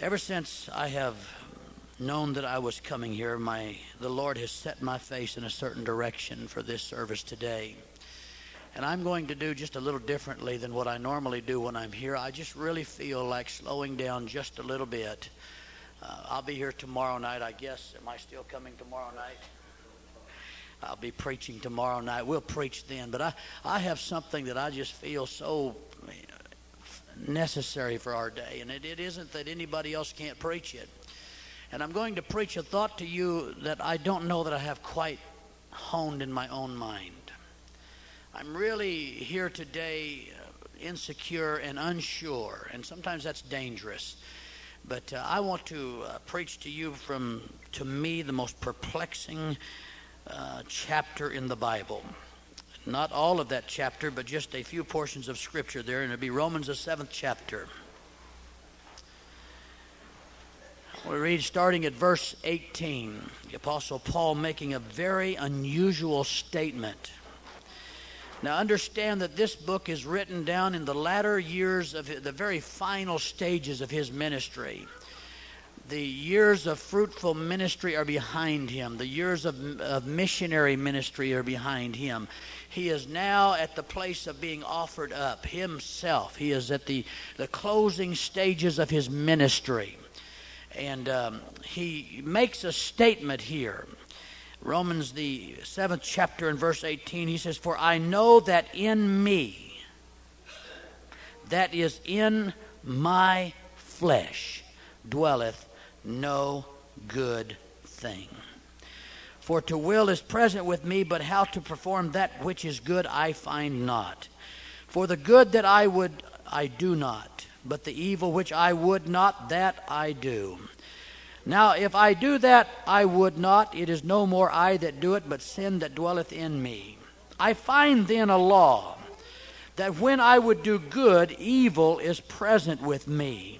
Ever since I have known that I was coming here, my the Lord has set my face in a certain direction for this service today. And I'm going to do just a little differently than what I normally do when I'm here. I just really feel like slowing down just a little bit. Uh, I'll be here tomorrow night, I guess. Am I still coming tomorrow night? I'll be preaching tomorrow night. We'll preach then. But I, I have something that I just feel so necessary for our day. And it, it isn't that anybody else can't preach it. And I'm going to preach a thought to you that I don't know that I have quite honed in my own mind. I'm really here today uh, insecure and unsure, and sometimes that's dangerous. But uh, I want to uh, preach to you from, to me, the most perplexing uh, chapter in the Bible. Not all of that chapter, but just a few portions of Scripture there, and it'll be Romans, the seventh chapter. We read starting at verse 18, the Apostle Paul making a very unusual statement. Now, understand that this book is written down in the latter years of the very final stages of his ministry. The years of fruitful ministry are behind him, the years of, of missionary ministry are behind him. He is now at the place of being offered up himself. He is at the, the closing stages of his ministry. And um, he makes a statement here. Romans, the seventh chapter, and verse 18, he says, For I know that in me, that is in my flesh, dwelleth no good thing. For to will is present with me, but how to perform that which is good I find not. For the good that I would, I do not but the evil which I would not, that I do. Now, if I do that I would not, it is no more I that do it, but sin that dwelleth in me. I find then a law, that when I would do good, evil is present with me.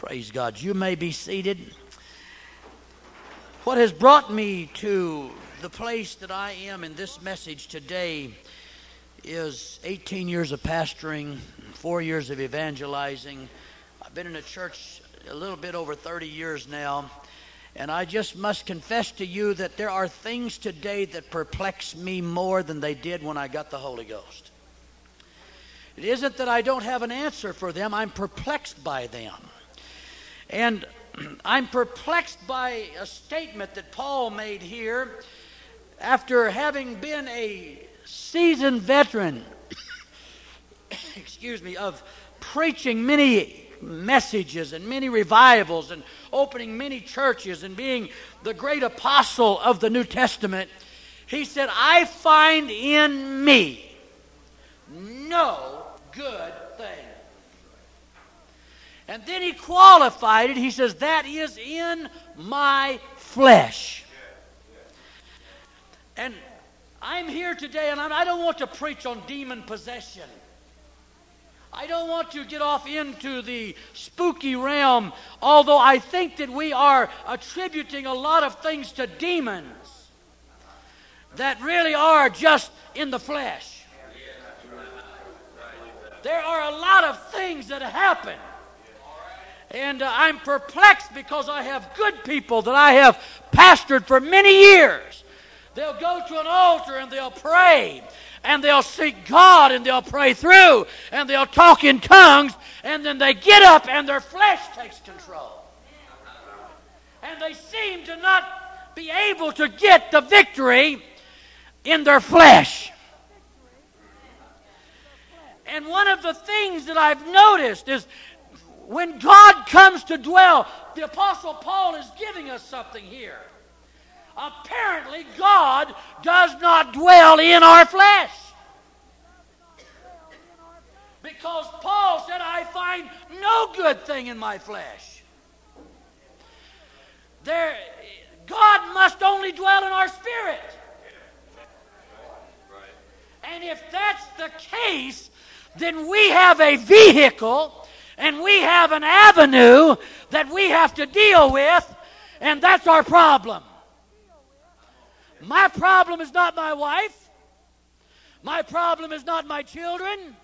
Praise God. You may be seated. What has brought me to the place that I am in this message today is 18 years of pastoring, four years of evangelizing I've been in a church a little bit over 30 years now, and I just must confess to you that there are things today that perplex me more than they did when I got the Holy Ghost. It isn't that I don't have an answer for them, I'm perplexed by them. And I'm perplexed by a statement that Paul made here after having been a seasoned veteran, excuse me, of preaching many messages and many revivals and opening many churches and being the great apostle of the New Testament, he said, I find in me no good. And then he qualified it. He says, That is in my flesh. And I'm here today, and I don't want to preach on demon possession. I don't want to get off into the spooky realm, although I think that we are attributing a lot of things to demons that really are just in the flesh. There are a lot of things that happen. And uh, I'm perplexed because I have good people that I have pastored for many years. They'll go to an altar and they'll pray and they'll seek God and they'll pray through and they'll talk in tongues and then they get up and their flesh takes control. And they seem to not be able to get the victory in their flesh. And one of the things that I've noticed is when God comes to dwell, the Apostle Paul is giving us something here. Apparently, God does not dwell in our flesh. Because Paul said, I find no good thing in my flesh. There, God must only dwell in our spirit. And if that's the case, then we have a vehicle and we have an avenue that we have to deal with, and that's our problem. My problem is not my wife. My problem is not my children.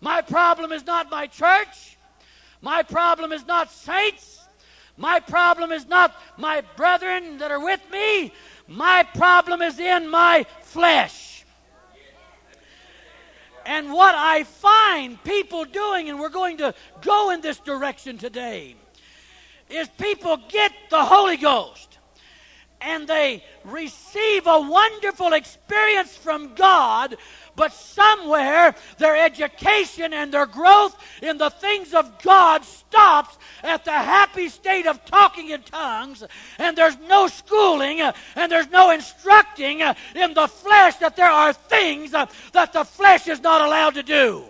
My problem is not my church. My problem is not saints. My problem is not my brethren that are with me. My problem is in my flesh. And what I find people doing, and we're going to go in this direction today, is people get the Holy Ghost and they receive a wonderful experience from God, but somewhere their education and their growth in the things of God stops at the happy state of talking in tongues, and there's no schooling uh, and there's no instructing uh, in the flesh that there are things uh, that the flesh is not allowed to do.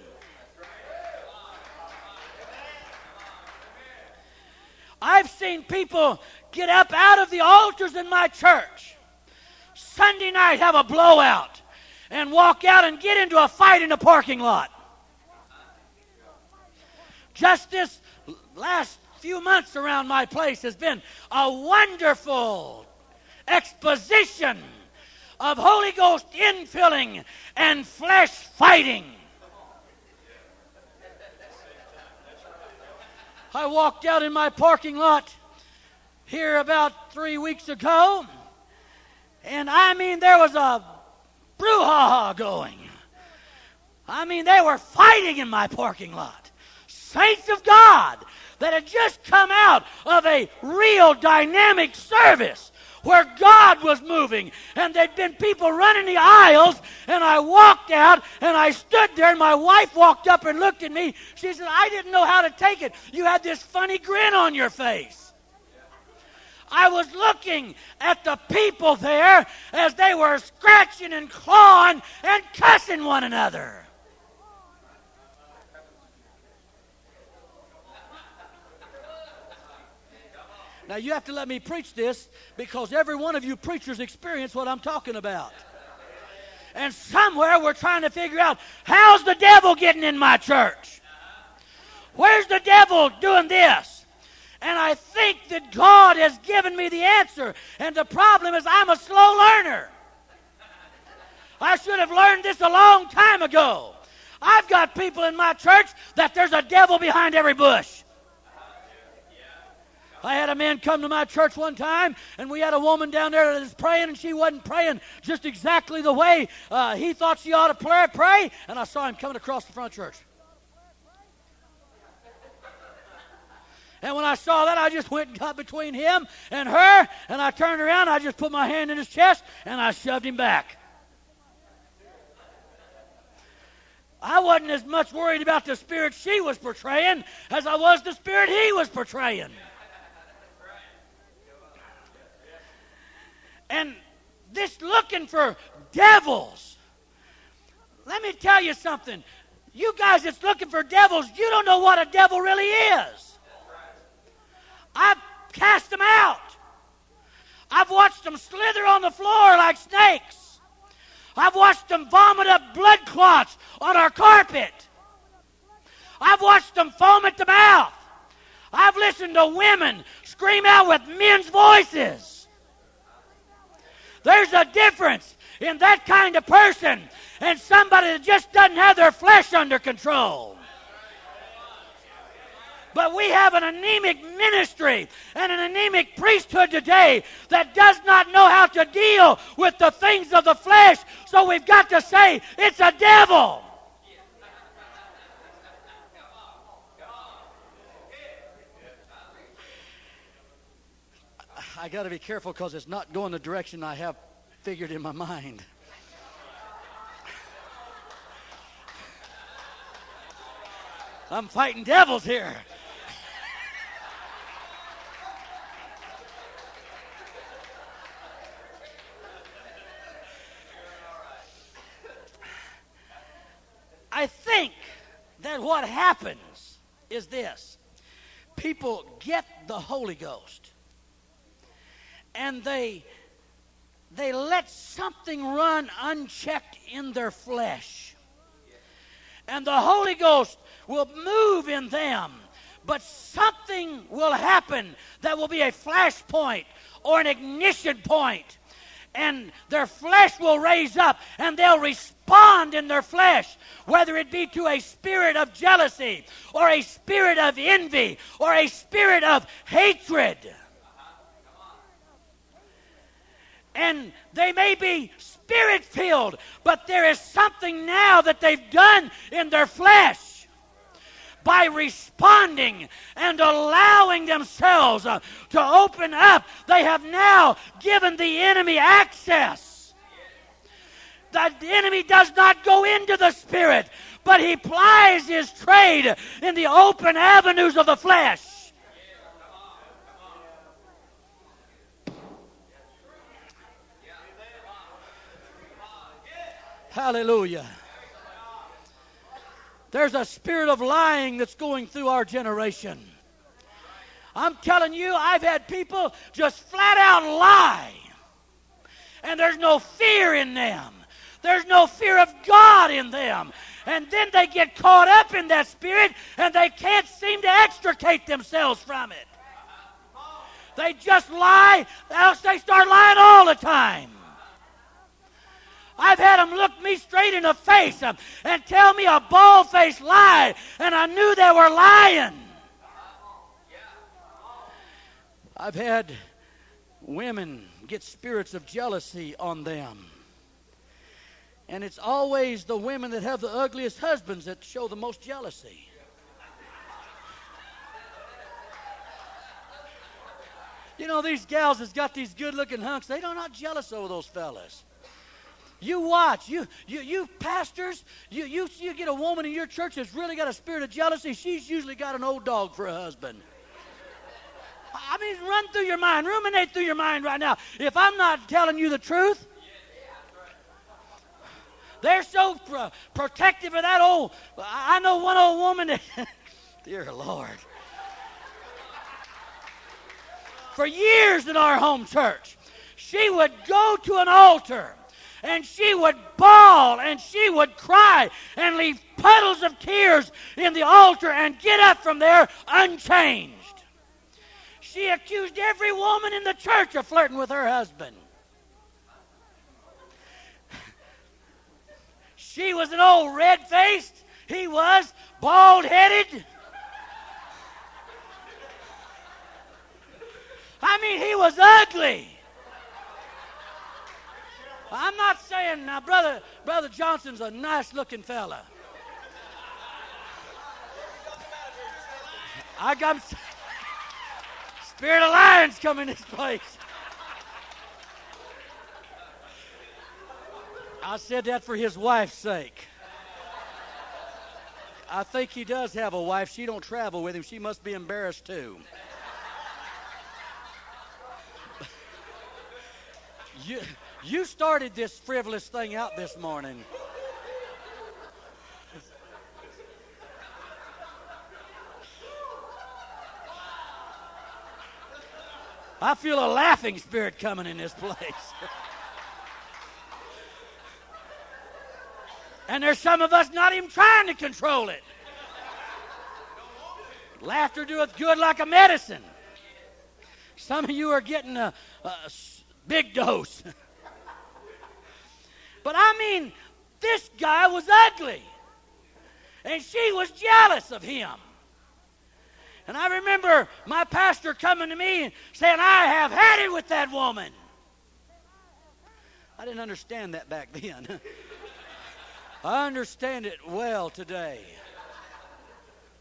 I've seen people get up out of the altars in my church Sunday night, have a blowout, and walk out and get into a fight in the parking lot. Just this last few months around my place has been a wonderful exposition of Holy Ghost infilling and flesh fighting. I walked out in my parking lot here about three weeks ago, and I mean, there was a brouhaha going. I mean, they were fighting in my parking lot. Saints of God that had just come out of a real dynamic service where God was moving. And there'd been people running the aisles, and I walked out and I stood there, and my wife walked up and looked at me. She said, I didn't know how to take it. You had this funny grin on your face. I was looking at the people there as they were scratching and clawing and cussing one another. Now, you have to let me preach this because every one of you preachers experience what I'm talking about. And somewhere we're trying to figure out how's the devil getting in my church? Where's the devil doing this? And I think that God has given me the answer. And the problem is, I'm a slow learner. I should have learned this a long time ago. I've got people in my church that there's a devil behind every bush. I had a man come to my church one time, and we had a woman down there that was praying, and she wasn't praying just exactly the way uh, he thought she ought to pray, pray. And I saw him coming across the front church. And when I saw that, I just went and got between him and her, and I turned around, I just put my hand in his chest, and I shoved him back. I wasn't as much worried about the spirit she was portraying as I was the spirit he was portraying. and this looking for devils. Let me tell you something. You guys that's looking for devils, you don't know what a devil really is. I've cast them out. I've watched them slither on the floor like snakes. I've watched them vomit up blood clots on our carpet. I've watched them foam at the mouth. I've listened to women scream out with men's voices. There's a difference in that kind of person and somebody that just doesn't have their flesh under control. But we have an anemic ministry and an anemic priesthood today that does not know how to deal with the things of the flesh. So we've got to say, it's a devil. I got to be careful because it's not going the direction I have figured in my mind. I'm fighting devils here. I think that what happens is this. People get the Holy Ghost. And they they let something run unchecked in their flesh. And the Holy Ghost will move in them, but something will happen that will be a flashpoint or an ignition point and their flesh will raise up and they'll respond in their flesh, whether it be to a spirit of jealousy or a spirit of envy or a spirit of hatred. And they may be spirit filled, but there is something now that they've done in their flesh by responding and allowing themselves uh, to open up, they have now given the enemy access. The enemy does not go into the spirit, but he plies his trade in the open avenues of the flesh. Hallelujah. There's a spirit of lying that's going through our generation. I'm telling you, I've had people just flat out lie. And there's no fear in them. There's no fear of God in them. And then they get caught up in that spirit and they can't seem to extricate themselves from it. They just lie, else they start lying all the time. I've had them look me straight in the face um, and tell me a bald faced lie, and I knew they were lying. I've had women get spirits of jealousy on them. And it's always the women that have the ugliest husbands that show the most jealousy. You know, these gals that's got these good looking hunks, they are not jealous over those fellas. You watch. You, you, you pastors, you, you, you get a woman in your church that's really got a spirit of jealousy. She's usually got an old dog for a husband. I mean, run through your mind, ruminate through your mind right now. If I'm not telling you the truth, they're so protective of that old. I know one old woman that, dear Lord, for years in our home church, she would go to an altar and she would bawl and she would cry and leave puddles of tears in the altar and get up from there unchanged. She accused every woman in the church of flirting with her husband. She was an old red faced, he was bald headed. I mean, he was ugly. I'm not saying now, brother, brother Johnson's a nice looking fella. I got Spirit of Lions come in this place. I said that for his wife's sake. I think he does have a wife. She don't travel with him. She must be embarrassed too. you, you started this frivolous thing out this morning. I feel a laughing spirit coming in this place. and there's some of us not even trying to control it. Laughter doeth good like a medicine. Some of you are getting a, a big dose. But I mean, this guy was ugly. And she was jealous of him. And I remember my pastor coming to me and saying, I have had it with that woman. I didn't understand that back then. I understand it well today.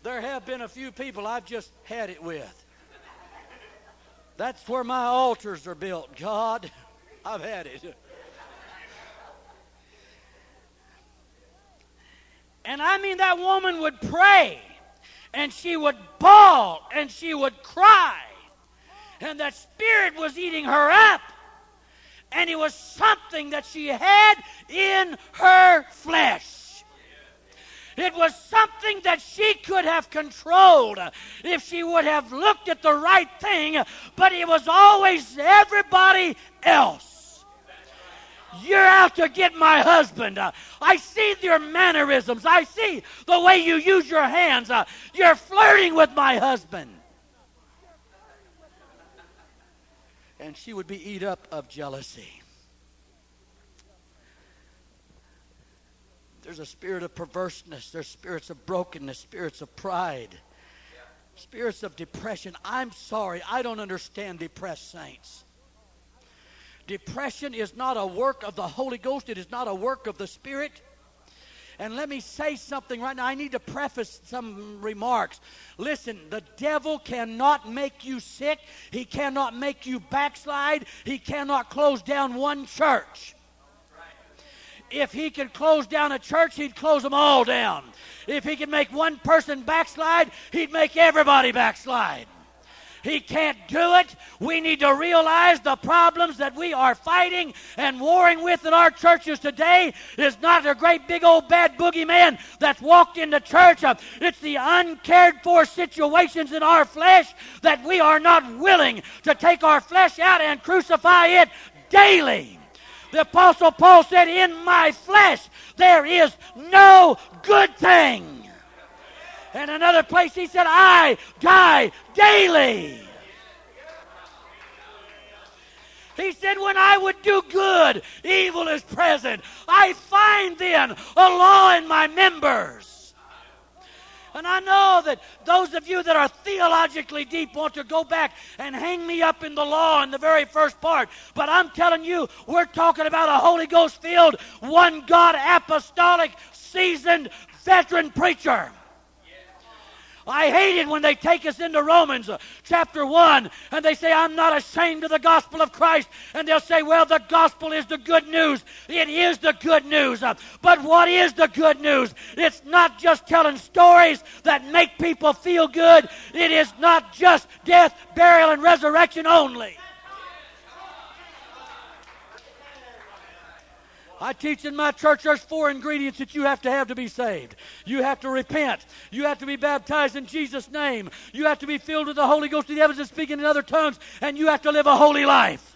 There have been a few people I've just had it with. That's where my altars are built. God, I've had it. And I mean, that woman would pray and she would bawl and she would cry. And that spirit was eating her up. And it was something that she had in her flesh. It was something that she could have controlled if she would have looked at the right thing, but it was always everybody else. You're out to get my husband. Uh, I see your mannerisms. I see the way you use your hands. Uh, you're flirting with my husband. And she would be eat up of jealousy. There's a spirit of perverseness. There's spirits of brokenness, spirits of pride, spirits of depression. I'm sorry, I don't understand depressed saints. Depression is not a work of the Holy Ghost, it is not a work of the Spirit. And let me say something right now. I need to preface some remarks. Listen, the devil cannot make you sick. He cannot make you backslide. He cannot close down one church. If he could close down a church, he'd close them all down. If he could make one person backslide, he'd make everybody backslide. He can't do it. We need to realize the problems that we are fighting and warring with in our churches today is not a great big old bad boogeyman that's walked into church. It's the uncared for situations in our flesh that we are not willing to take our flesh out and crucify it daily. The Apostle Paul said, In my flesh there is no good thing. And another place he said, I die daily. He said, When I would do good, evil is present. I find then a law in my members. And I know that those of you that are theologically deep want to go back and hang me up in the law in the very first part. But I'm telling you, we're talking about a Holy Ghost filled, one God apostolic, seasoned, veteran preacher. I hate it when they take us into Romans uh, chapter 1 and they say, I'm not ashamed of the gospel of Christ. And they'll say, well, the gospel is the good news. It is the good news. Uh, but what is the good news? It's not just telling stories that make people feel good, it is not just death, burial, and resurrection only. I teach in my church there's four ingredients that you have to have to be saved. You have to repent. You have to be baptized in Jesus' name. You have to be filled with the Holy Ghost, the evidence of speaking in other tongues, and you have to live a holy life.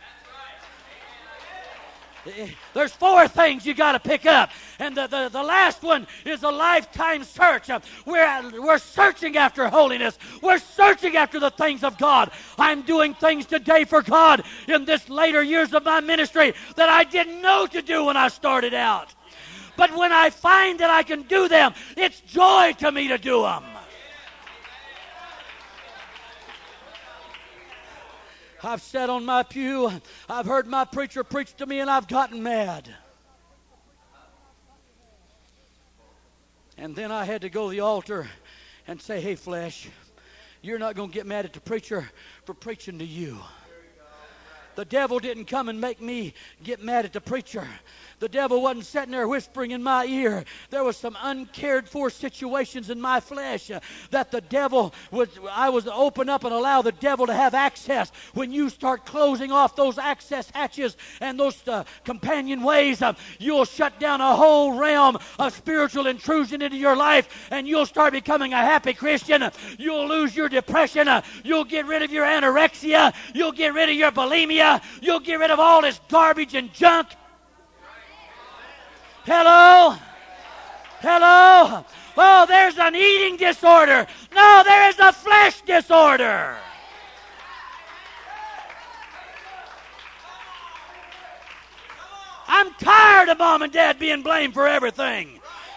There's four things you got to pick up. And the, the, the last one is a lifetime search. Uh, we're, we're searching after holiness. We're searching after the things of God. I'm doing things today for God in this later years of my ministry that I didn't know to do when I started out. But when I find that I can do them, it's joy to me to do them. I've sat on my pew, I've heard my preacher preach to me, and I've gotten mad. And then I had to go to the altar and say, Hey, flesh, you're not going to get mad at the preacher for preaching to you. The devil didn't come and make me get mad at the preacher. The devil wasn't sitting there whispering in my ear. There was some uncared for situations in my flesh uh, that the devil was, I was to open up and allow the devil to have access. When you start closing off those access hatches and those uh, companion ways, uh, you'll shut down a whole realm of spiritual intrusion into your life and you'll start becoming a happy Christian. You'll lose your depression. You'll get rid of your anorexia. You'll get rid of your bulimia. You'll get rid of all this garbage and junk. Hello? Hello? Oh, there's an eating disorder. No, there is a flesh disorder. I'm tired of mom and dad being blamed for everything.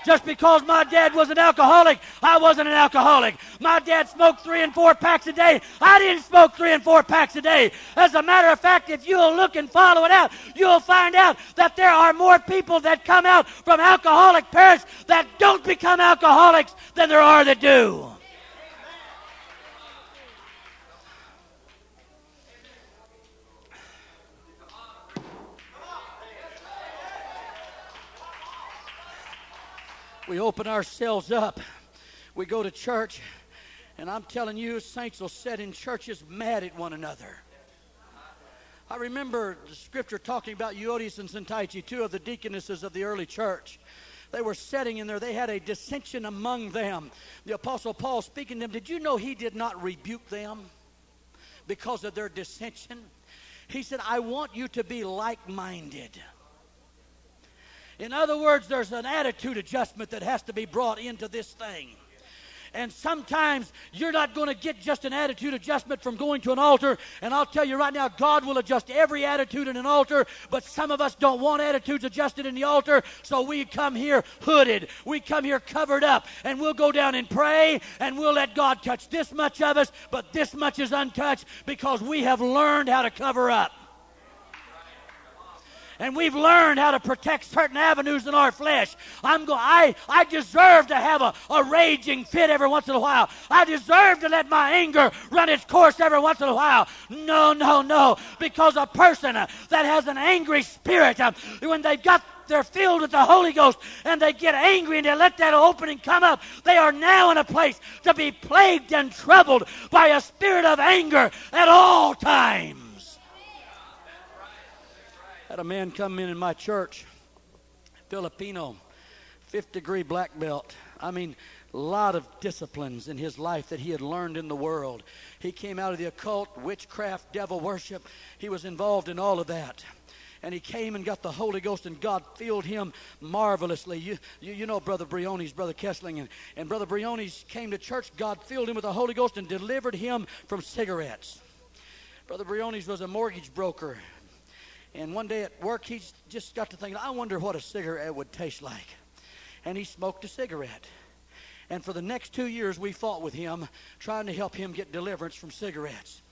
Just because my dad was an alcoholic, I wasn't an alcoholic. My dad smoked three and four packs a day. I didn't smoke three and four packs a day. As a matter of fact, if you'll look and follow it out, you'll find out that there are more people that come out from alcoholic parents that don't become alcoholics than there are that do. We open ourselves up. We go to church, and I'm telling you, saints will sit in churches mad at one another. I remember the scripture talking about Euodias and Syntyche, two of the deaconesses of the early church. They were sitting in there. They had a dissension among them. The Apostle Paul speaking to them, did you know he did not rebuke them because of their dissension? He said, I want you to be like minded. In other words, there's an attitude adjustment that has to be brought into this thing. And sometimes you're not going to get just an attitude adjustment from going to an altar. And I'll tell you right now, God will adjust every attitude in an altar. But some of us don't want attitudes adjusted in the altar. So we come here hooded. We come here covered up. And we'll go down and pray. And we'll let God touch this much of us. But this much is untouched because we have learned how to cover up and we've learned how to protect certain avenues in our flesh. I'm go- I, I deserve to have a, a raging fit every once in a while. I deserve to let my anger run its course every once in a while. No, no, no. Because a person uh, that has an angry spirit, uh, when they've got they're filled with the Holy Ghost and they get angry and they let that opening come up, they are now in a place to be plagued and troubled by a spirit of anger at all times had a man come in in my church, Filipino, fifth degree black belt. I mean, a lot of disciplines in his life that he had learned in the world. He came out of the occult, witchcraft, devil worship. He was involved in all of that. And he came and got the Holy Ghost, and God filled him marvelously. You, you, you know Brother Briones, Brother Kessling, and, and Brother Briones came to church. God filled him with the Holy Ghost and delivered him from cigarettes. Brother Briones was a mortgage broker and one day at work, he just got to thinking, I wonder what a cigarette would taste like. And he smoked a cigarette. And for the next two years, we fought with him, trying to help him get deliverance from cigarettes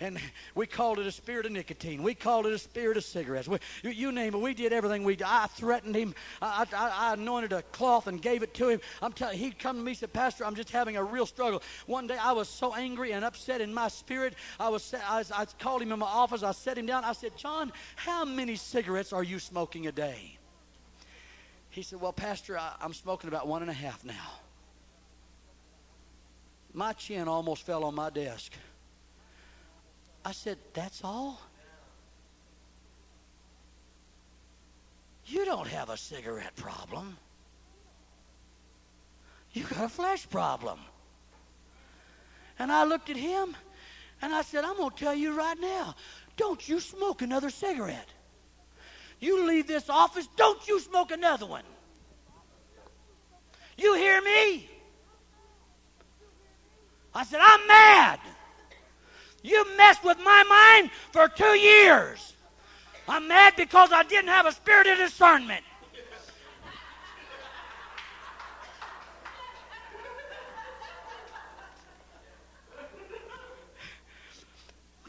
and we called it a spirit of nicotine. We called it a spirit of cigarettes. We, you, you, name it. We did everything we. I threatened him. I, I, I anointed a cloth and gave it to him. I'm telling. He'd come to me said, "Pastor, I'm just having a real struggle." One day, I was so angry and upset in my spirit. I was. I, I called him in my office. I set him down. I said, "John, how many cigarettes are you smoking a day?" He said, "Well, Pastor, I, I'm smoking about one and a half now." My chin almost fell on my desk. I said, That's all? You don't have a cigarette problem. You got a flesh problem. And I looked at him and I said, I'm going to tell you right now don't you smoke another cigarette. You leave this office, don't you smoke another one. You hear me? I said, I'm mad. You messed with my mind for two years. I'm mad because I didn't have a spirit of discernment.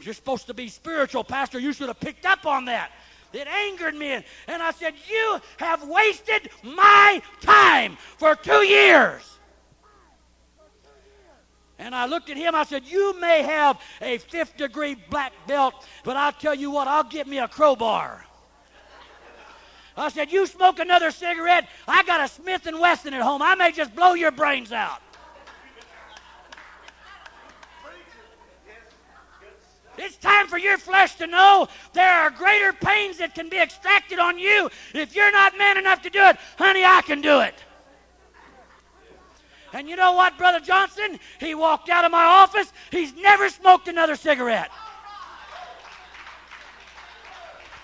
You're supposed to be spiritual, Pastor. You should have picked up on that. It angered me. And I said, You have wasted my time for two years. And I looked at him, I said, You may have a fifth degree black belt, but I'll tell you what, I'll get me a crowbar. I said, You smoke another cigarette, I got a Smith and Wesson at home. I may just blow your brains out. It's time for your flesh to know there are greater pains that can be extracted on you. If you're not man enough to do it, honey, I can do it. And you know what, Brother Johnson? He walked out of my office. He's never smoked another cigarette.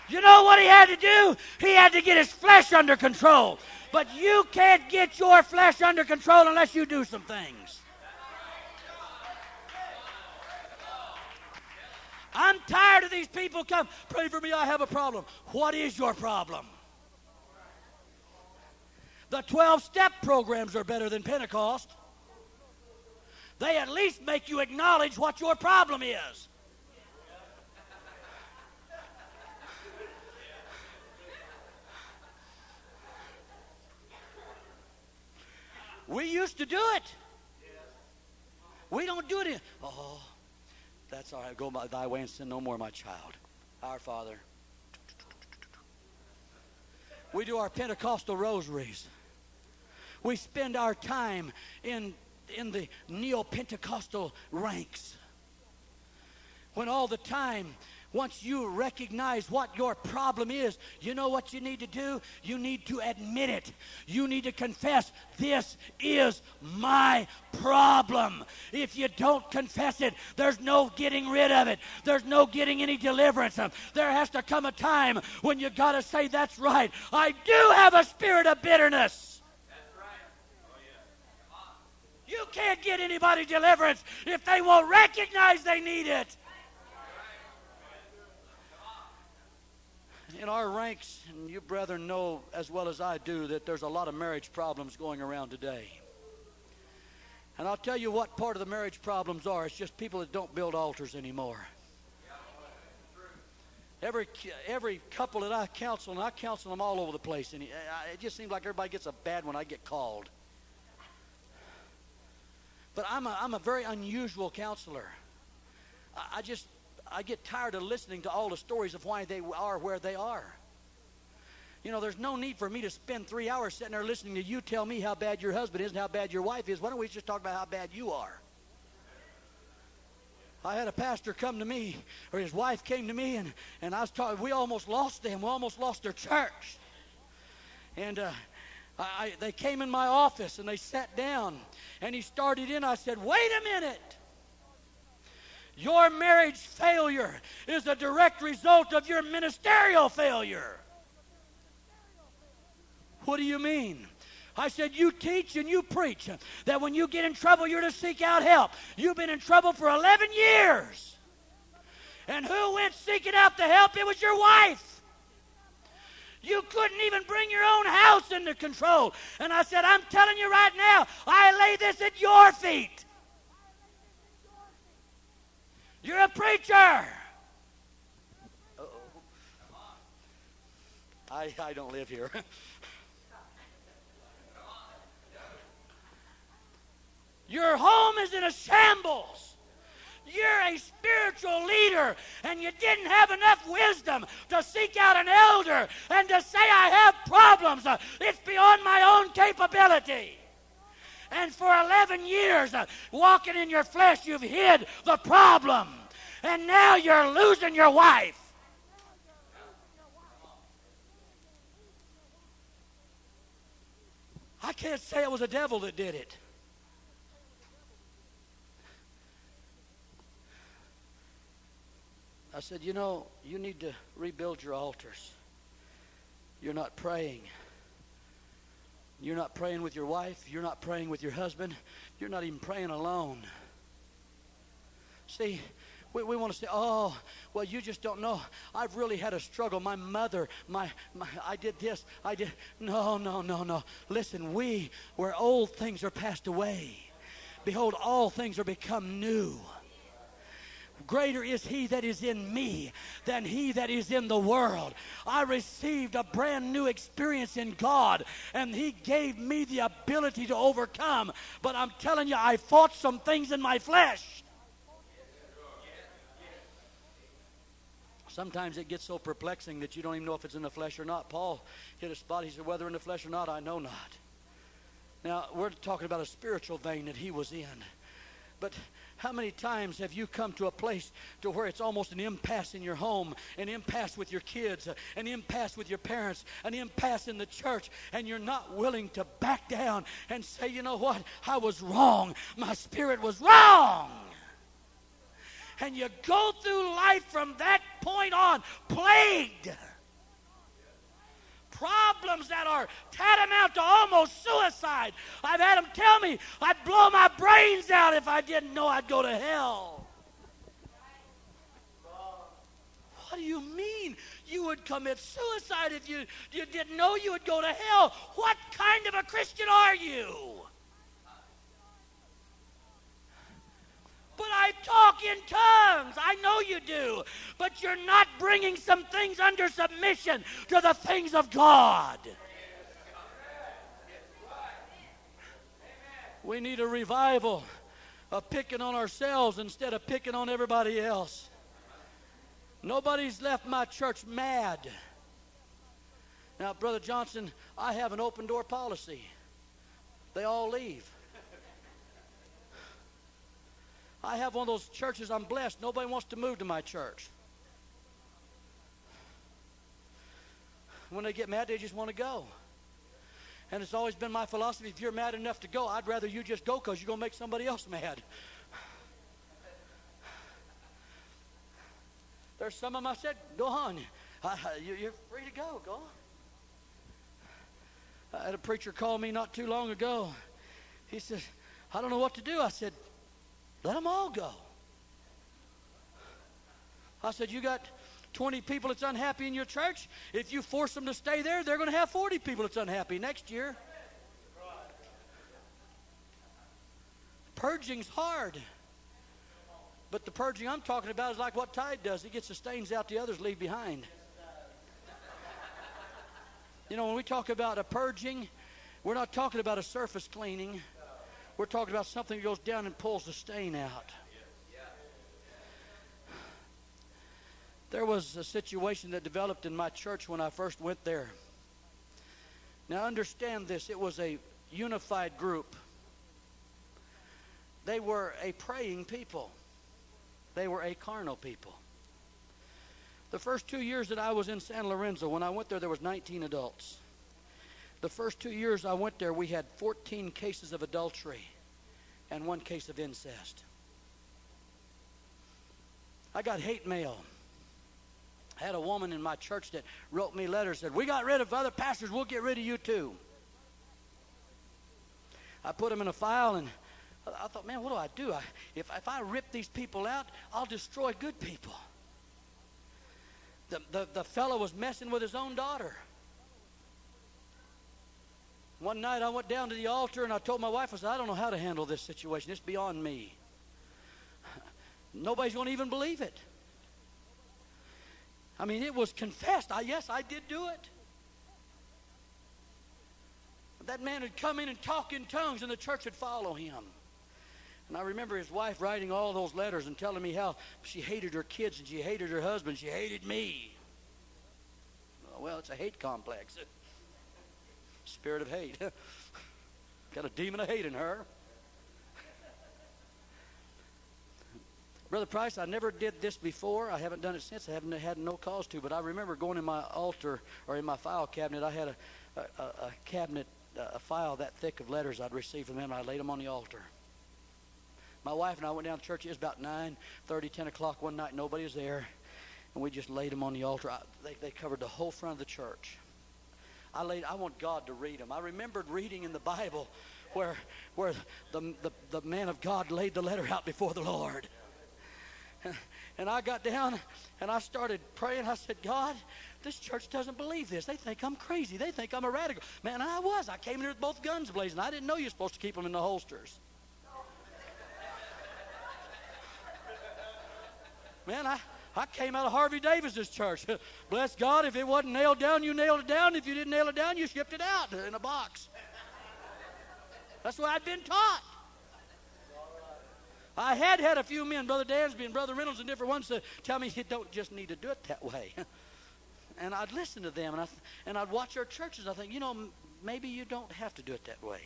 You know what he had to do? He had to get his flesh under control. But you can't get your flesh under control unless you do some things. I'm tired of these people come, pray for me, I have a problem. What is your problem? The 12 step programs are better than Pentecost. They at least make you acknowledge what your problem is. We used to do it. We don't do it. In, oh, that's all right. Go thy way and sin no more, my child. Our Father. We do our Pentecostal rosaries. We spend our time in, in the neo Pentecostal ranks. When all the time once you recognize what your problem is, you know what you need to do? You need to admit it. You need to confess, this is my problem. If you don't confess it, there's no getting rid of it. There's no getting any deliverance. There has to come a time when you got to say, that's right. I do have a spirit of bitterness. You can't get anybody deliverance if they won't recognize they need it. in our ranks, and you brethren know as well as I do that there's a lot of marriage problems going around today. And I'll tell you what part of the marriage problems are. It's just people that don't build altars anymore. Every every couple that I counsel, and I counsel them all over the place, and it just seems like everybody gets a bad one I get called. But I'm a, I'm a very unusual counselor. I, I just I get tired of listening to all the stories of why they are where they are. You know, there's no need for me to spend three hours sitting there listening to you tell me how bad your husband is and how bad your wife is. Why don't we just talk about how bad you are? I had a pastor come to me, or his wife came to me, and, and I was talking. We almost lost them. We almost lost their church. And uh, I, they came in my office and they sat down, and he started in. I said, "Wait a minute." Your marriage failure is a direct result of your ministerial failure. What do you mean? I said, You teach and you preach that when you get in trouble, you're to seek out help. You've been in trouble for 11 years. And who went seeking out the help? It was your wife. You couldn't even bring your own house into control. And I said, I'm telling you right now, I lay this at your feet. You're a preacher. Uh-oh. I, I don't live here. Your home is in a shambles. You're a spiritual leader, and you didn't have enough wisdom to seek out an elder and to say, I have problems. It's beyond my own capability. And for 11 years, uh, walking in your flesh, you've hid the problem. And now you're losing your wife. I can't say it was the devil that did it. I said, You know, you need to rebuild your altars. You're not praying. You're not praying with your wife. You're not praying with your husband. You're not even praying alone. See, we, we want to say, oh, well, you just don't know. I've really had a struggle. My mother, my, my I did this, I did. No, no, no, no. Listen, we, where old things are passed away, behold, all things are become new. Greater is he that is in me than he that is in the world. I received a brand new experience in God, and he gave me the ability to overcome. But I'm telling you, I fought some things in my flesh. Sometimes it gets so perplexing that you don't even know if it's in the flesh or not. Paul hit a spot. He said, Whether in the flesh or not, I know not. Now, we're talking about a spiritual vein that he was in. But how many times have you come to a place to where it's almost an impasse in your home, an impasse with your kids, an impasse with your parents, an impasse in the church, and you're not willing to back down and say, you know what? I was wrong. My spirit was wrong. And you go through life from that point on plagued problems that are tantamount to almost suicide. I've had them tell me I'd blow my brains out if I didn't know I'd go to hell. What do you mean you would commit suicide if you, you didn't know you would go to hell? What kind of a Christian are you? But I talk in tongues. I know you do. But you're not bringing some things under submission to the things of God. We need a revival of picking on ourselves instead of picking on everybody else. Nobody's left my church mad. Now, Brother Johnson, I have an open door policy. They all leave. I have one of those churches I'm blessed. Nobody wants to move to my church. When they get mad, they just want to go. And it's always been my philosophy if you're mad enough to go, I'd rather you just go because you're going to make somebody else mad. There's some of them I said, go on. You're free to go. Go on. I had a preacher call me not too long ago. He said, I don't know what to do. I said, let them all go. I said, you got 20 people that's unhappy in your church. If you force them to stay there, they're going to have 40 people that's unhappy next year. Purging's hard. But the purging I'm talking about is like what Tide does. It gets the stains out the others leave behind. You know, when we talk about a purging, we're not talking about a surface cleaning. We're talking about something that goes down and pulls the stain out. There was a situation that developed in my church when I first went there. Now, understand this it was a unified group, they were a praying people, they were a carnal people. The first two years that I was in San Lorenzo, when I went there, there was 19 adults. The first two years I went there, we had 14 cases of adultery and one case of incest. I got hate mail. I had a woman in my church that wrote me letters said, "We got rid of other pastors, we'll get rid of you too." I put them in a file and I thought, man, what do I do? I, if, if I rip these people out, I'll destroy good people. The, the, the fellow was messing with his own daughter. One night I went down to the altar and I told my wife, I said, I don't know how to handle this situation. It's beyond me. Nobody's going to even believe it. I mean, it was confessed. I, yes, I did do it. That man had come in and talk in tongues, and the church would follow him. And I remember his wife writing all those letters and telling me how she hated her kids and she hated her husband, she hated me. Well, it's a hate complex. Spirit of hate. Got a demon of hate in her. Brother Price, I never did this before. I haven't done it since. I haven't had no cause to. But I remember going in my altar or in my file cabinet. I had a, a, a cabinet, a file that thick of letters I'd received from them. I laid them on the altar. My wife and I went down to church. It was about 9, 30, 10 o'clock one night. Nobody was there. And we just laid them on the altar. I, they, they covered the whole front of the church. I laid. I want God to read them. I remembered reading in the Bible where where the the, the man of God laid the letter out before the Lord. And I got down and I started praying. I said, God, this church doesn't believe this. They think I'm crazy. They think I'm a radical. Man, I was. I came in here with both guns blazing. I didn't know you're supposed to keep them in the holsters. Man, I, I came out of Harvey Davis's church. Bless God, if it wasn't nailed down, you nailed it down. If you didn't nail it down, you shipped it out in a box. That's what I'd been taught. I had had a few men, Brother Dansby and Brother Reynolds and different ones, to tell me you don't just need to do it that way. and I'd listen to them, and, I, and I'd watch our churches. I think, you know, maybe you don't have to do it that way.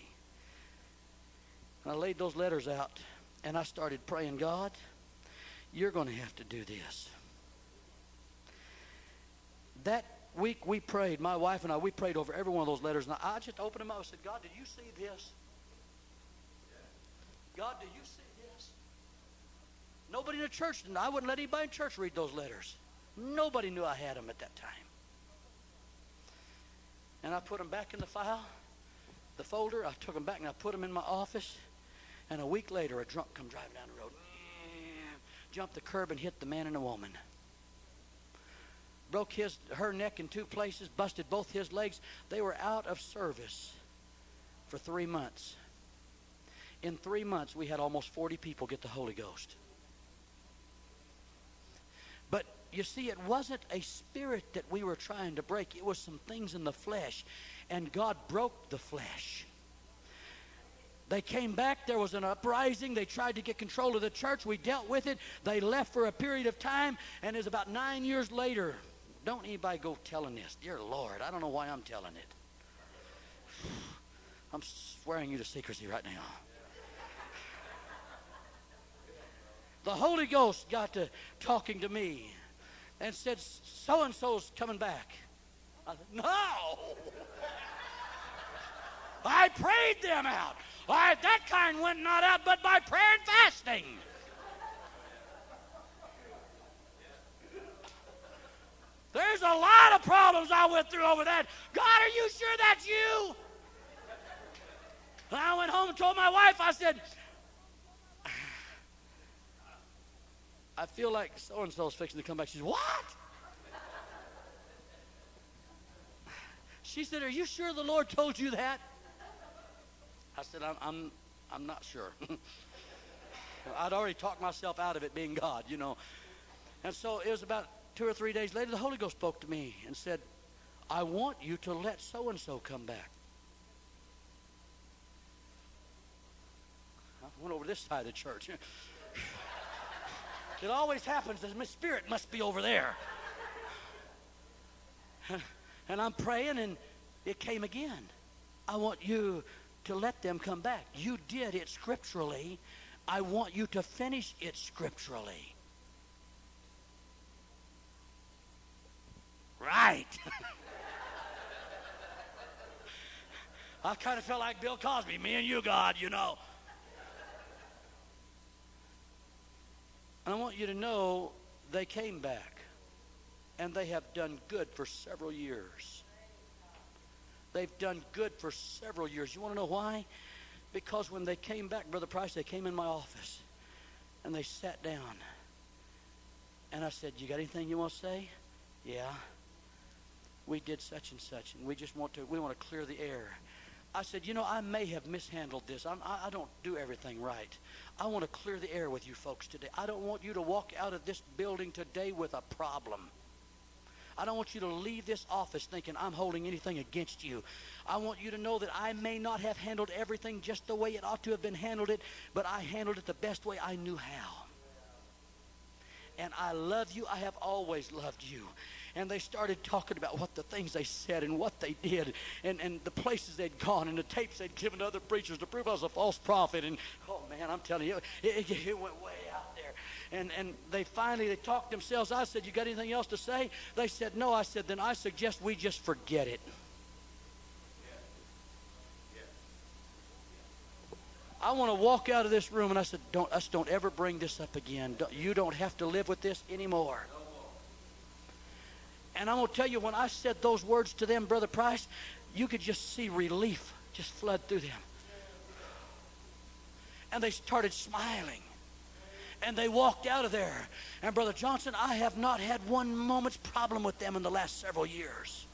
And I laid those letters out, and I started praying, God, you're going to have to do this that week we prayed, my wife and I, we prayed over every one of those letters. And I just opened them up and said, God, did you see this? God, do you see this? Nobody in the church, I wouldn't let anybody in church read those letters. Nobody knew I had them at that time. And I put them back in the file, the folder. I took them back and I put them in my office. And a week later, a drunk come driving down the road, jumped the curb and hit the man and the woman broke his her neck in two places, busted both his legs. They were out of service for three months. In three months, we had almost 40 people get the Holy Ghost. But you see, it wasn't a spirit that we were trying to break, it was some things in the flesh. And God broke the flesh. They came back. There was an uprising. They tried to get control of the church. We dealt with it. They left for a period of time. And it was about nine years later don't anybody go telling this. Dear Lord, I don't know why I'm telling it. I'm swearing you to secrecy right now. The Holy Ghost got to talking to me and said, So and so's coming back. I said, No. I prayed them out. That kind went not out but by prayer and fasting. There's a lot of problems I went through over that. God, are you sure that's you? And I went home and told my wife, I said, I feel like so and so's fixing to come back. She said, What? She said, Are you sure the Lord told you that? I said, I'm, I'm, I'm not sure. I'd already talked myself out of it being God, you know. And so it was about two or three days later, the Holy Ghost spoke to me and said, I want you to let so and so come back. I went over this side of the church. it always happens that my spirit must be over there. and I'm praying, and it came again. I want you to let them come back. You did it scripturally. I want you to finish it scripturally. Right. I kind of felt like Bill Cosby, me and you, God, you know. And I want you to know they came back. And they have done good for several years. They've done good for several years. You want to know why? Because when they came back, Brother Price, they came in my office and they sat down. And I said, You got anything you want to say? Yeah. We did such and such, and we just want to we want to clear the air. I said, you know, I may have mishandled this. I'm, I, I don't do everything right. I want to clear the air with you folks today. I don't want you to walk out of this building today with a problem. I don't want you to leave this office thinking I'm holding anything against you. I want you to know that I may not have handled everything just the way it ought to have been handled it, but I handled it the best way I knew how. And I love you. I have always loved you and they started talking about what the things they said and what they did and, and the places they'd gone and the tapes they'd given to other preachers to prove I was a false prophet. And oh man, I'm telling you, it, it, it went way out there. And, and they finally they talked themselves. I said, "You got anything else to say?" They said, "No." I said, "Then I suggest we just forget it." I want to walk out of this room and I said, don't, us don't ever bring this up again. Don't, you don't have to live with this anymore. And I'm going to tell you, when I said those words to them, Brother Price, you could just see relief just flood through them. And they started smiling. And they walked out of there. And Brother Johnson, I have not had one moment's problem with them in the last several years.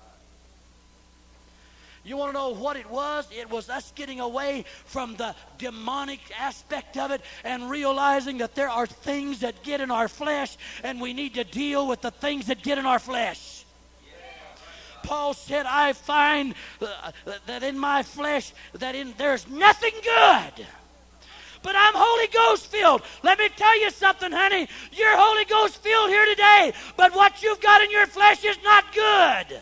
You want to know what it was? It was us getting away from the demonic aspect of it and realizing that there are things that get in our flesh and we need to deal with the things that get in our flesh. Paul said, I find uh, that in my flesh that in there's nothing good. But I'm Holy Ghost filled. Let me tell you something, honey. You're Holy Ghost filled here today, but what you've got in your flesh is not good.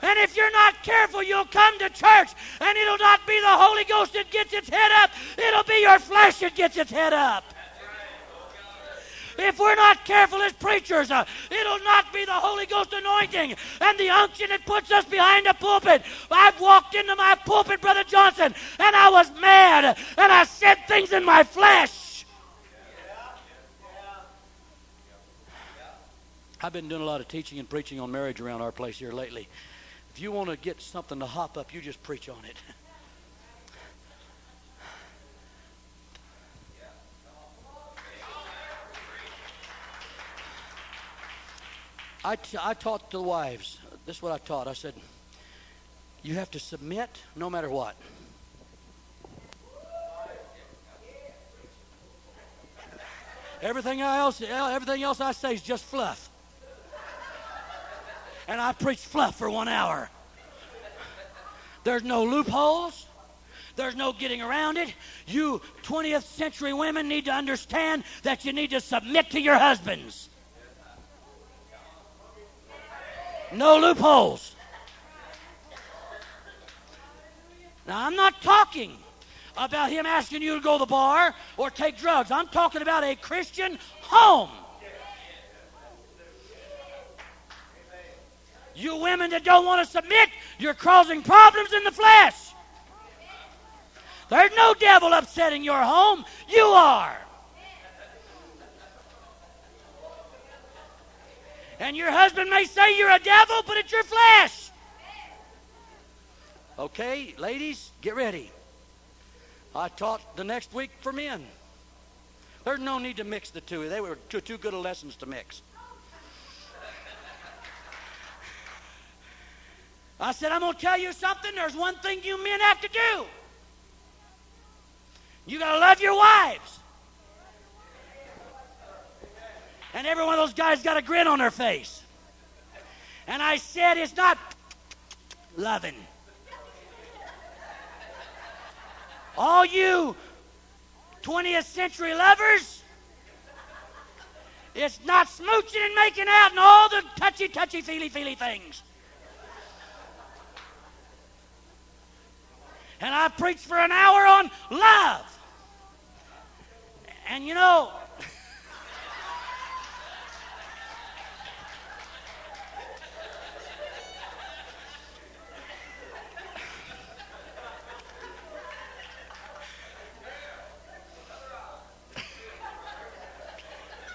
And if you're not careful, you'll come to church and it'll not be the Holy Ghost that gets its head up, it'll be your flesh that gets its head up. If we're not careful as preachers, uh, it'll not be the Holy Ghost anointing and the unction that puts us behind the pulpit. I've walked into my pulpit, Brother Johnson, and I was mad and I said things in my flesh. I've been doing a lot of teaching and preaching on marriage around our place here lately. If you want to get something to hop up, you just preach on it. I, t- I taught the wives. This is what I taught. I said, you have to submit no matter what. Everything else, everything else I say is just fluff and I preached fluff for one hour. There's no loopholes. There's no getting around it. You 20th century women need to understand that you need to submit to your husbands. No loopholes. Now, I'm not talking about him asking you to go to the bar or take drugs. I'm talking about a Christian home. You women that don't want to submit, you're causing problems in the flesh. There's no devil upsetting your home. You are. And your husband may say you're a devil, but it's your flesh. Okay, ladies, get ready. I taught the next week for men. There's no need to mix the two. They were too, too good of lessons to mix. I said, I'm going to tell you something. There's one thing you men have to do. You got to love your wives. And every one of those guys got a grin on their face. And I said, it's not loving. All you 20th century lovers, it's not smooching and making out and all the touchy, touchy, feely, feely things. And I preached for an hour on love. And you know,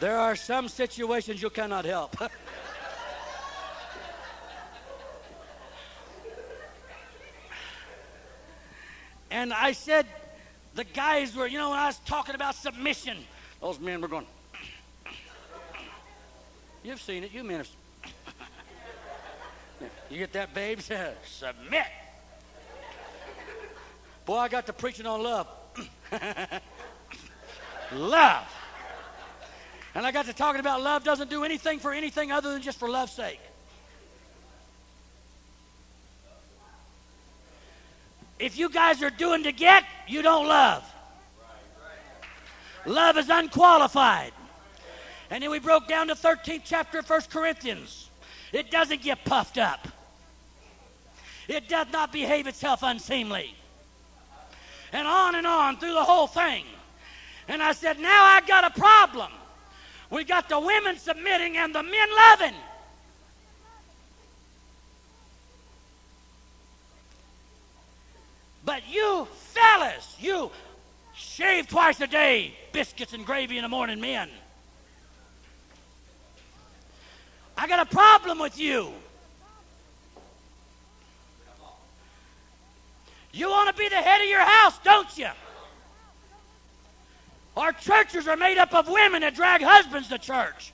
There are some situations you cannot help. and I said, the guys were, you know, when I was talking about submission, those men were going, You've seen it, you men. have. you get that, babes? Submit. Boy, I got to preaching on love. love. And I got to talking about love doesn't do anything for anything other than just for love's sake. If you guys are doing to get, you don't love. Love is unqualified. And then we broke down the 13th chapter of 1 Corinthians. It doesn't get puffed up. It does not behave itself unseemly. And on and on through the whole thing. And I said, now I got a problem. We got the women submitting and the men loving. But you fellas, you shave twice a day, biscuits and gravy in the morning, men. I got a problem with you. You want to be the head of your house, don't you? Our churches are made up of women that drag husbands to church.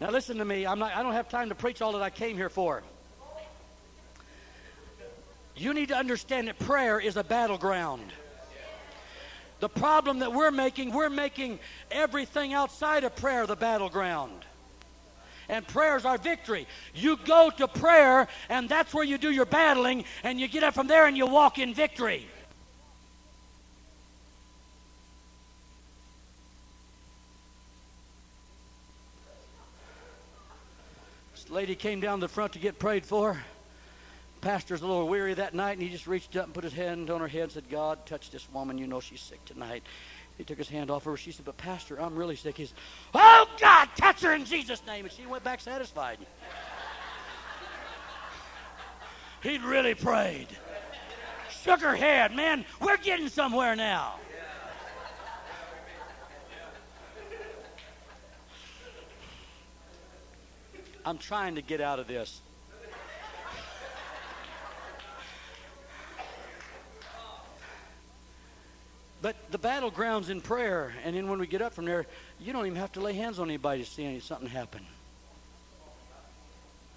Now listen to me. I'm not, I don't have time to preach all that I came here for. You need to understand that prayer is a battleground. The problem that we're making, we're making everything outside of prayer the battleground. And prayer is our victory. You go to prayer, and that's where you do your battling, and you get up from there and you walk in victory. This lady came down the front to get prayed for pastor's a little weary that night, and he just reached up and put his hand on her head and said, God, touch this woman. You know she's sick tonight. He took his hand off her. She said, But, Pastor, I'm really sick. He said, Oh, God, touch her in Jesus' name. And she went back satisfied. He'd really prayed. Shook her head. Man, we're getting somewhere now. I'm trying to get out of this. But the battleground's in prayer, and then when we get up from there, you don't even have to lay hands on anybody to see something happen.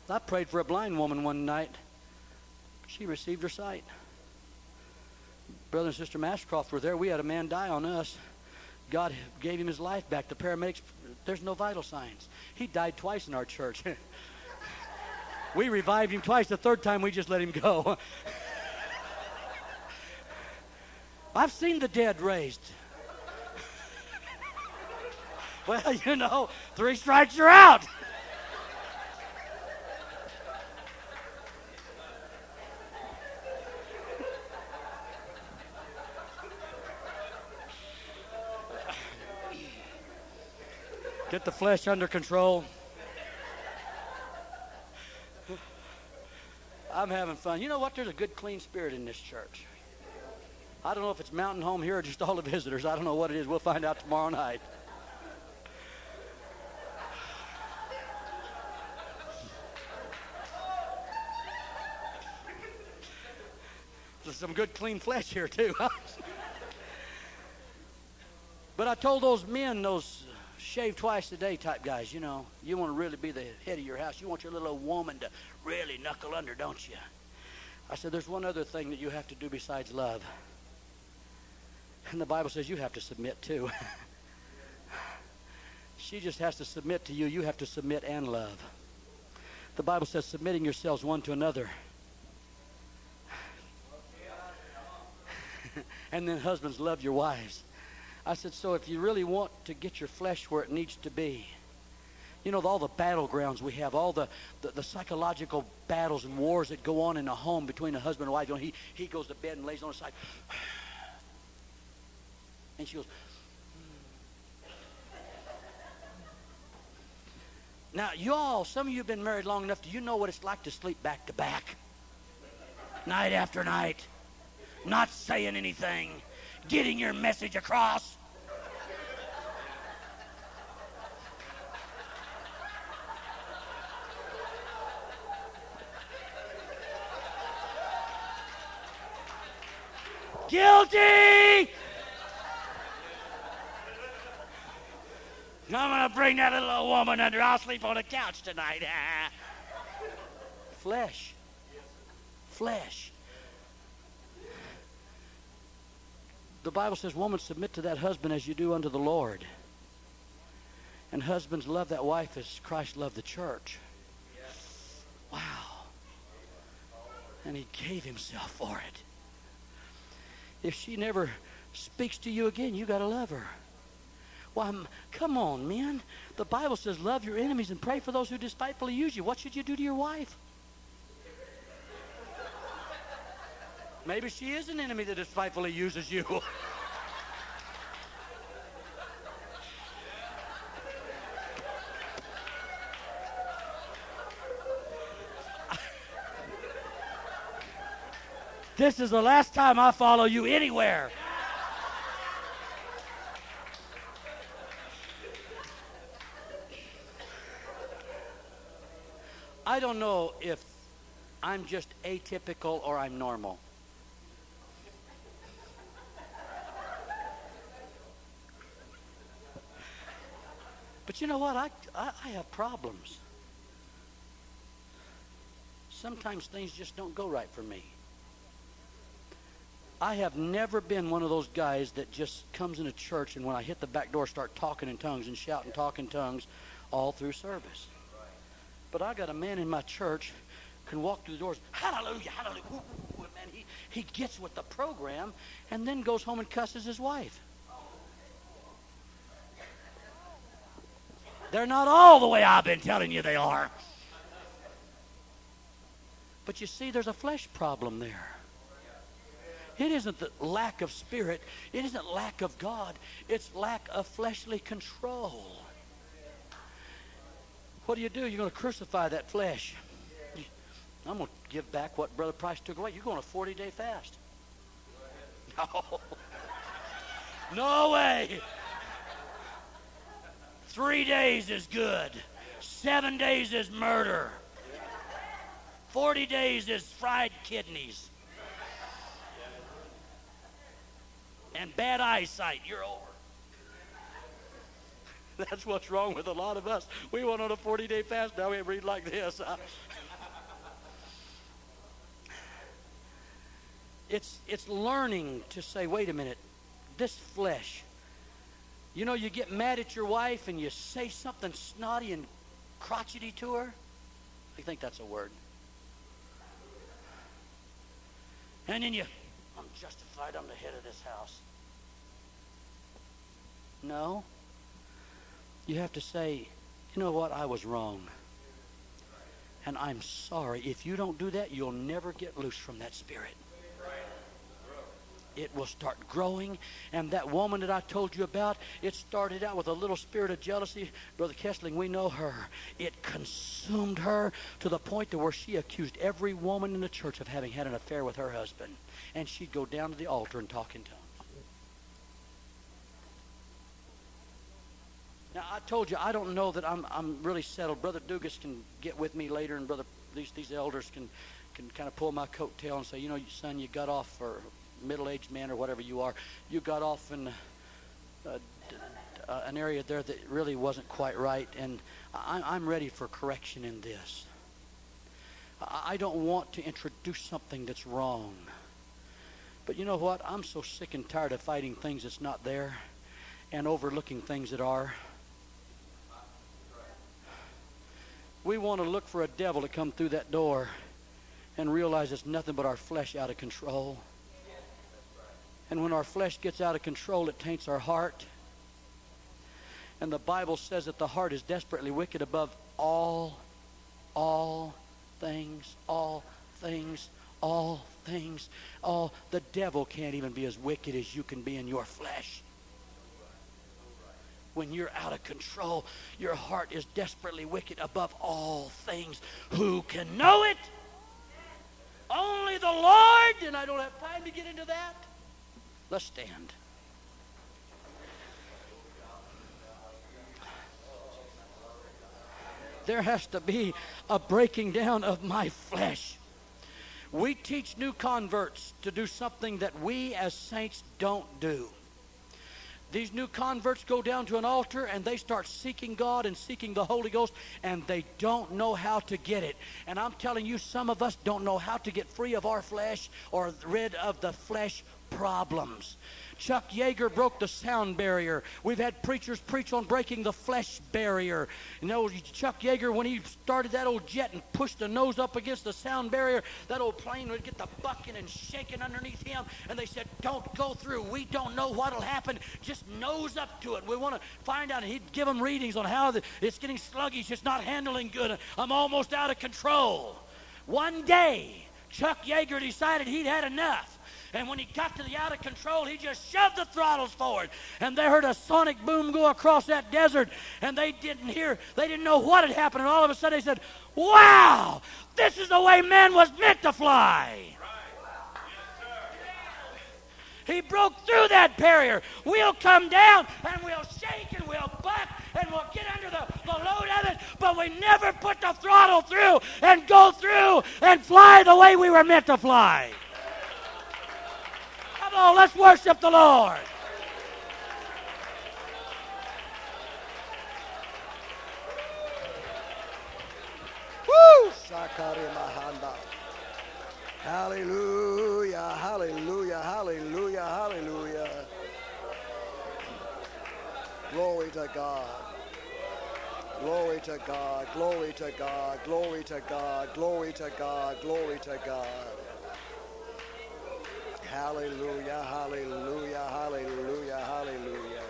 I prayed for a blind woman one night. She received her sight. Brother and Sister Mashcroft were there. We had a man die on us. God gave him his life back. The paramedics, there's no vital signs. He died twice in our church. we revived him twice. The third time, we just let him go. I've seen the dead raised. Well, you know, three strikes, you're out. Get the flesh under control. I'm having fun. You know what? There's a good, clean spirit in this church. I don't know if it's Mountain Home here or just all the visitors. I don't know what it is. We'll find out tomorrow night. There's some good, clean flesh here, too. but I told those men, those shave twice a day type guys, you know, you want to really be the head of your house. You want your little old woman to really knuckle under, don't you? I said, there's one other thing that you have to do besides love. And the Bible says you have to submit too. she just has to submit to you. You have to submit and love. The Bible says submitting yourselves one to another. and then husbands love your wives. I said, so if you really want to get your flesh where it needs to be, you know, all the battlegrounds we have, all the, the, the, psychological battles and wars that go on in a home between a husband and wife. You know, he, he goes to bed and lays on his side. And she goes, hmm. Now, you all, some of you have been married long enough, do you know what it's like to sleep back to back? Night after night. Not saying anything. Getting your message across. Guilty! I'm going to bring that little old woman under. I'll sleep on the couch tonight. Flesh. Flesh. The Bible says, Woman, submit to that husband as you do unto the Lord. And husbands, love that wife as Christ loved the church. Wow. And he gave himself for it if she never speaks to you again, you got to love her. Why, come on, men. The Bible says, love your enemies and pray for those who despitefully use you. What should you do to your wife? Maybe she is an enemy that despitefully uses you. This is the last time I follow you anywhere. I don't know if I'm just atypical or I'm normal. But you know what? I, I, I, have problems. Sometimes things just don't go right for me. I have never been one of those guys that just comes into church and when I hit the back door start talking in tongues and shouting talking tongues all through service. But I got a man in my church can walk through the doors, hallelujah, hallelujah. Ooh, ooh, man, he, he gets with the program and then goes home and cusses his wife. They're not all the way I've been telling you they are. But you see, there's a flesh problem there. It isn't the lack of spirit. It isn't lack of God. It's lack of fleshly control. What do you do? You're going to crucify that flesh. I'm going to give back what Brother Price took away. You're going a 40 day fast. No. No way. Three days is good. Seven days is murder. 40 days is fried kidneys. and bad eyesight, you're over. That's what's wrong with a lot of us. We went on a 40 day fast, now we read like this. it's, it's learning to say, wait a minute, this flesh. You know, you get mad at your wife and you say something snotty and crotchety to her. I think that's a word. And then you, I'm justified, I'm the head of this house. No. You have to say, you know what, I was wrong. And I'm sorry. If you don't do that, you'll never get loose from that spirit it will start growing. And that woman that I told you about, it started out with a little spirit of jealousy. Brother Kessling, we know her. It consumed her to the point to where she accused every woman in the church of having had an affair with her husband. And she'd go down to the altar and talk in tongues. Now I told you I don't know that I'm I'm really settled. Brother Dugas can get with me later, and brother these these elders can can kind of pull my coattail and say, you know, son, you got off for middle-aged man or whatever you are, you got off in uh, uh, an area there that really wasn't quite right, and I, I'm ready for correction in this. I don't want to introduce something that's wrong. But you know what? I'm so sick and tired of fighting things that's not there and overlooking things that are. We want to look for a devil to come through that door and realize it's nothing but our flesh out of control. And when our flesh gets out of control, it taints our heart. And the Bible says that the heart is desperately wicked above all, all things, all things, all things. All the devil can't even be as wicked as you can be in your flesh. When you're out of control, your heart is desperately wicked above all things. Who can know it? Only the Lord, and I don't have time to get into that. Let's stand. There has to be a breaking down of my flesh. We teach new converts to do something that we as saints don't do. These new converts go down to an altar and they start seeking God and seeking the Holy Ghost, and they don't know how to get it. And I'm telling you, some of us don't know how to get free of our flesh or rid of the flesh problems. Chuck Yeager broke the sound barrier. We've had preachers preach on breaking the flesh barrier. You know, Chuck Yeager, when he started that old jet and pushed the nose up against the sound barrier, that old plane would get the bucking and shaking underneath him. And they said, Don't go through. We don't know what'll happen. Just nose up to it. We want to find out. And he'd give them readings on how the, it's getting sluggish. It's not handling good. I'm almost out of control. One day, Chuck Yeager decided he'd had enough. And when he got to the out of control, he just shoved the throttles forward. And they heard a sonic boom go across that desert. And they didn't hear, they didn't know what had happened. And all of a sudden they said, Wow, this is the way man was meant to fly. He broke through that barrier. We'll come down and we'll shake and we'll buck and we'll get under the, the load of it, but we never put the throttle through and go through and fly the way we were meant to fly on, let's worship the Lord. Woo! Hallelujah, hallelujah, hallelujah, hallelujah. Glory to God. Glory to God, glory to God, glory to God, glory to God, glory to God. Hallelujah, hallelujah, hallelujah, hallelujah.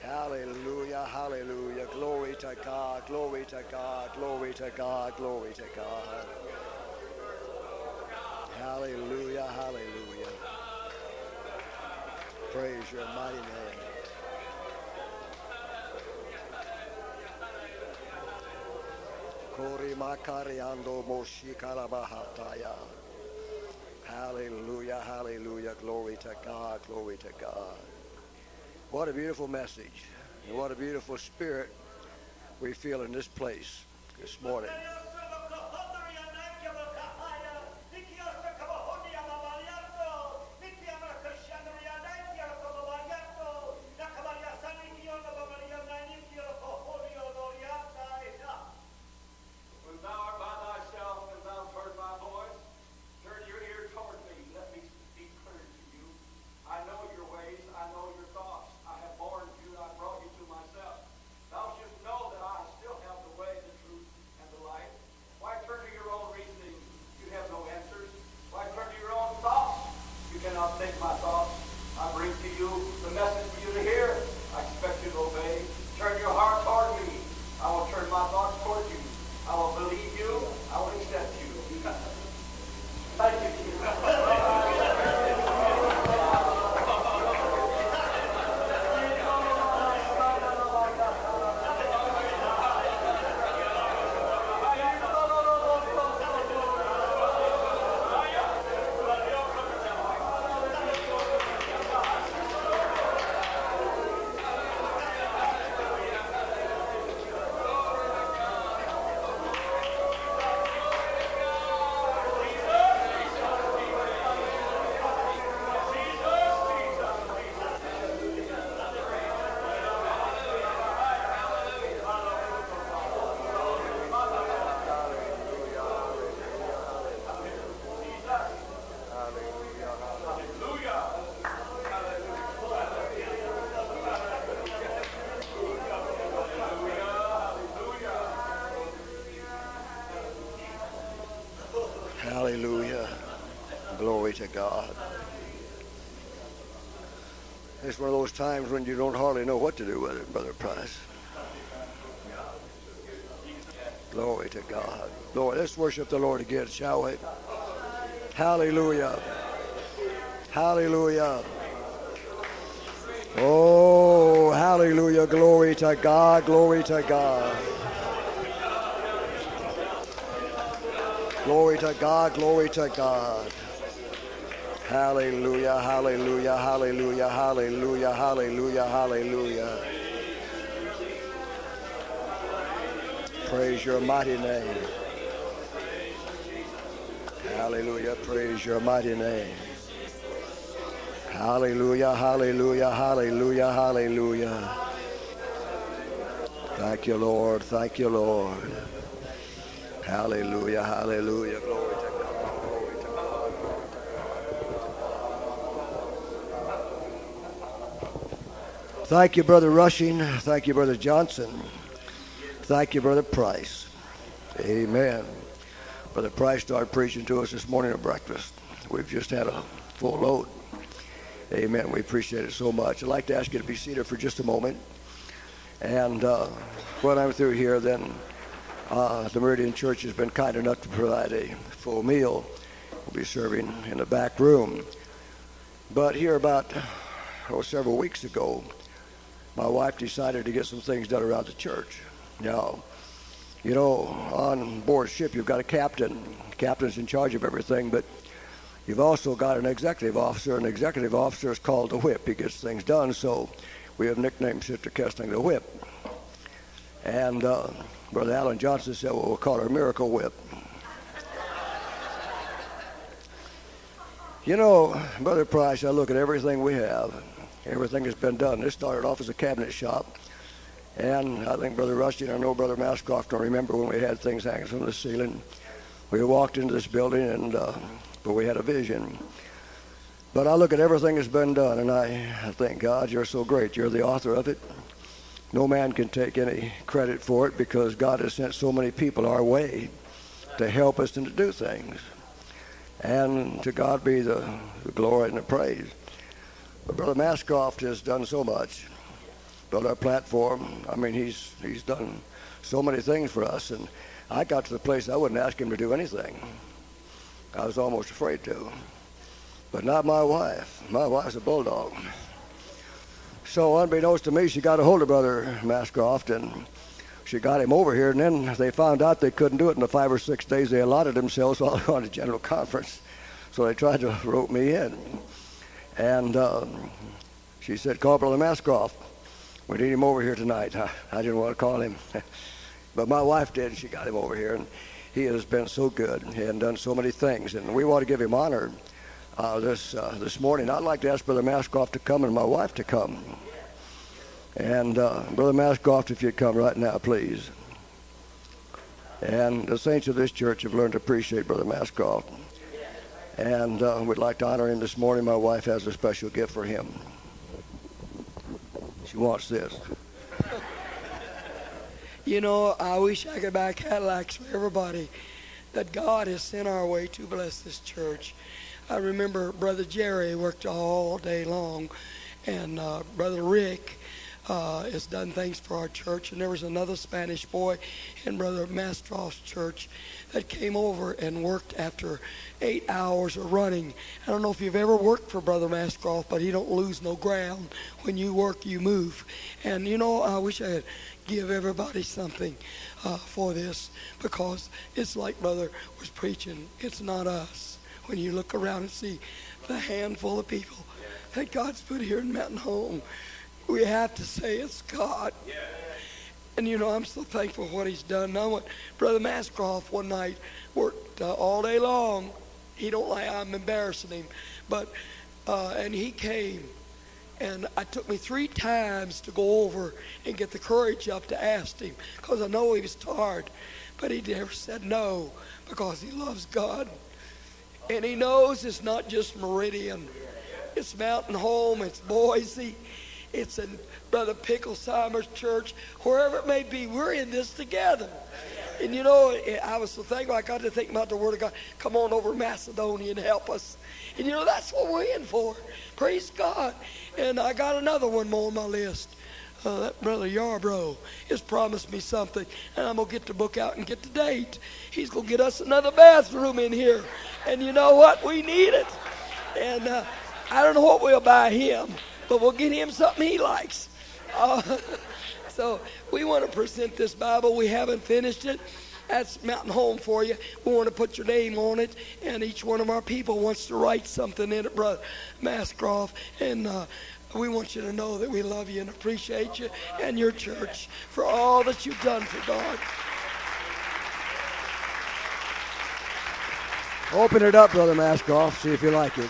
Hallelujah, hallelujah. Glory to God, glory to God, glory to God, glory to God. Hallelujah, hallelujah. Praise your mighty name. Kori makariando moshi karabahataya. Hallelujah, hallelujah. Glory to God, glory to God. What a beautiful message. And what a beautiful spirit we feel in this place this morning. Cannot take my thoughts. I bring to you the message for you to hear. I expect you to obey. Turn your heart when you don't hardly know what to do with it, Brother Price. Glory to God. Glory. Let's worship the Lord again, shall we? Hallelujah. Hallelujah. Oh, hallelujah. Glory to God. Glory to God. Glory to God, glory to God. Hallelujah, hallelujah, hallelujah, hallelujah, hallelujah, hallelujah. Praise your mighty name. Hallelujah, praise your mighty name. Hallelujah, hallelujah, hallelujah, hallelujah. Thank you, Lord. Thank you, Lord. Hallelujah, hallelujah. Glory to God. Glory to God. Thank you, Brother Rushing. Thank you, Brother Johnson. Thank you, Brother Price. Amen. Brother Price started preaching to us this morning at breakfast. We've just had a full load. Amen. We appreciate it so much. I'd like to ask you to be seated for just a moment. And uh, when I'm through here, then uh, the Meridian Church has been kind enough to provide a full meal. We'll be serving in the back room. But here about oh, several weeks ago, my wife decided to get some things done around the church. Now, you know, on board ship, you've got a captain. The captain's in charge of everything, but you've also got an executive officer. An executive officer is called the whip. He gets things done, so we have nicknamed Sister Kessling the whip. And uh, Brother Alan Johnson said, well, we'll call her Miracle Whip. You know, Brother Price, I look at everything we have. Everything has been done. This started off as a cabinet shop. And I think Brother Rusty and I know Brother Mascroft don't remember when we had things hanging from the ceiling. We walked into this building and uh, but we had a vision. But I look at everything that's been done and I, I thank God you're so great. You're the author of it. No man can take any credit for it because God has sent so many people our way to help us and to do things. And to God be the, the glory and the praise. But Brother Mascroft has done so much. Built our platform. I mean, he's he's done so many things for us. And I got to the place I wouldn't ask him to do anything. I was almost afraid to. But not my wife. My wife's a bulldog. So unbeknownst to me, she got a hold of Brother Mascroft and she got him over here. And then they found out they couldn't do it in the five or six days they allotted themselves while they were on a general conference. So they tried to rope me in. And um, she said, Brother Mascroft. We need him over here tonight. I, I didn't want to call him. but my wife did. She got him over here. And he has been so good and done so many things. And we want to give him honor uh, this, uh, this morning. I'd like to ask Brother Mascroft to come and my wife to come. And uh, Brother Mascroft, if you'd come right now, please. And the saints of this church have learned to appreciate Brother Mascroft. And uh, we'd like to honor him this morning. My wife has a special gift for him. She wants this. You know, I wish I could buy Cadillacs for everybody that God has sent our way to bless this church. I remember Brother Jerry worked all day long, and uh, Brother Rick uh, has done things for our church. And there was another Spanish boy in Brother Mastroff's church that came over and worked after eight hours of running. I don't know if you've ever worked for Brother Mastroff, but he don't lose no ground. When you work, you move. And you know, I wish I could give everybody something uh, for this because it's like Brother was preaching. It's not us. When you look around and see the handful of people that God's put here in Mountain Home we have to say it's God. And you know, I'm so thankful for what he's done. Now, when Brother Mascroft one night worked uh, all day long. He don't like I'm embarrassing him, but uh, and he came, and it took me three times to go over and get the courage up to ask him because I know he was tired, but he never said no because he loves God, and he knows it's not just Meridian, it's Mountain Home, it's Boise it's in Brother Picklesheimer's church, wherever it may be. We're in this together. And you know, I was so thankful I got to think about the Word of God. Come on over Macedonia and help us. And you know, that's what we're in for. Praise God. And I got another one more on my list. Uh, that brother Yarbrough has promised me something, and I'm gonna get the book out and get the date. He's gonna get us another bathroom in here, and you know what? We need it. And uh, I don't know what we'll buy him, but we'll get him something he likes. Uh, so we want to present this Bible. We haven't finished it. That's Mountain Home for you. We want to put your name on it, and each one of our people wants to write something in it, Brother Mascroft. And uh, we want you to know that we love you and appreciate you and your church for all that you've done for God. Open it up, Brother Mascroft. See if you like it.